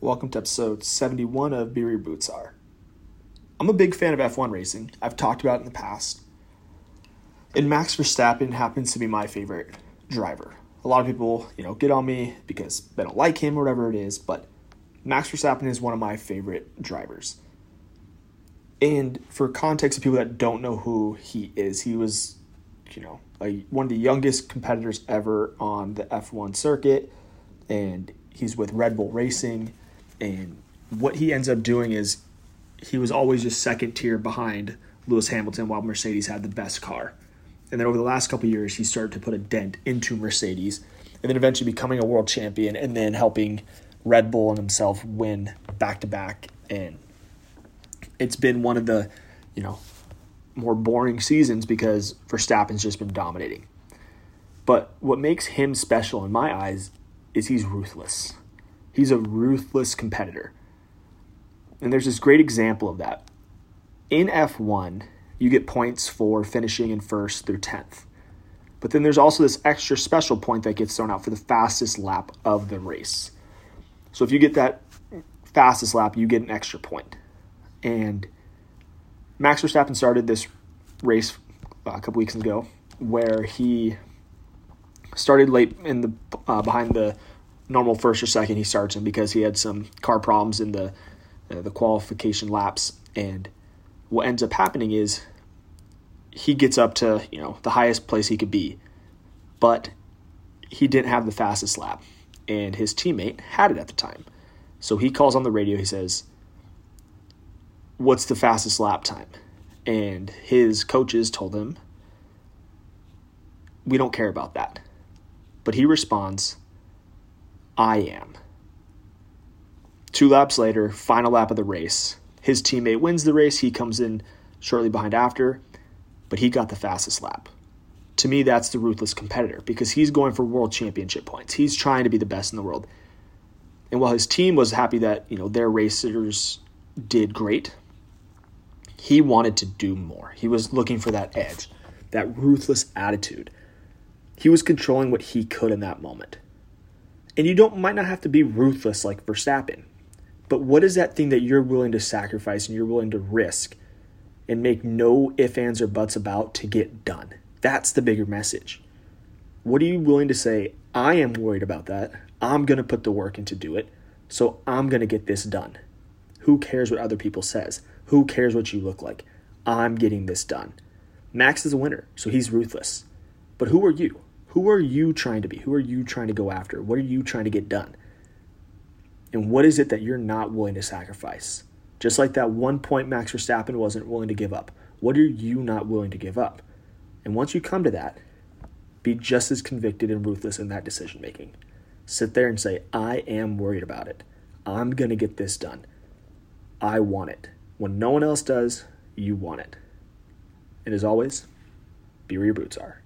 Welcome to episode 71 of Be Boots Are. I'm a big fan of F1 racing. I've talked about it in the past. And Max Verstappen happens to be my favorite driver. A lot of people, you know, get on me because they don't like him or whatever it is, but Max Verstappen is one of my favorite drivers. And for context of people that don't know who he is, he was, you know, a, one of the youngest competitors ever on the F1 circuit, and he's with Red Bull Racing. And what he ends up doing is he was always just second tier behind Lewis Hamilton while Mercedes had the best car. And then over the last couple years, he started to put a dent into Mercedes and then eventually becoming a world champion and then helping Red Bull and himself win back to back. And it's been one of the, you know, more boring seasons because Verstappen's just been dominating. But what makes him special in my eyes is he's ruthless. He's a ruthless competitor. And there's this great example of that. In F1, you get points for finishing in first through 10th. But then there's also this extra special point that gets thrown out for the fastest lap of the race. So if you get that fastest lap, you get an extra point. And Max Verstappen started this race uh, a couple weeks ago where he started late in the uh, behind the normal first or second he starts in because he had some car problems in the uh, the qualification laps. And what ends up happening is he gets up to you know the highest place he could be. But he didn't have the fastest lap and his teammate had it at the time. So he calls on the radio. He says what's the fastest lap time? And his coaches told him we don't care about that. But he responds I am. Two laps later, final lap of the race. His teammate wins the race. He comes in shortly behind after, but he got the fastest lap. To me, that's the ruthless competitor because he's going for world championship points. He's trying to be the best in the world. And while his team was happy that, you know, their racers did great, he wanted to do more. He was looking for that edge, that ruthless attitude. He was controlling what he could in that moment. And you don't might not have to be ruthless like Verstappen. But what is that thing that you're willing to sacrifice and you're willing to risk and make no ifs, ands, or buts about to get done? That's the bigger message. What are you willing to say? I am worried about that. I'm going to put the work in to do it. So I'm going to get this done. Who cares what other people says? Who cares what you look like? I'm getting this done. Max is a winner, so he's ruthless. But who are you? Who are you trying to be? Who are you trying to go after? What are you trying to get done? And what is it that you're not willing to sacrifice? Just like that one point Max Verstappen wasn't willing to give up. What are you not willing to give up? And once you come to that, be just as convicted and ruthless in that decision making. Sit there and say, I am worried about it. I'm going to get this done. I want it. When no one else does, you want it. And as always, be where your boots are.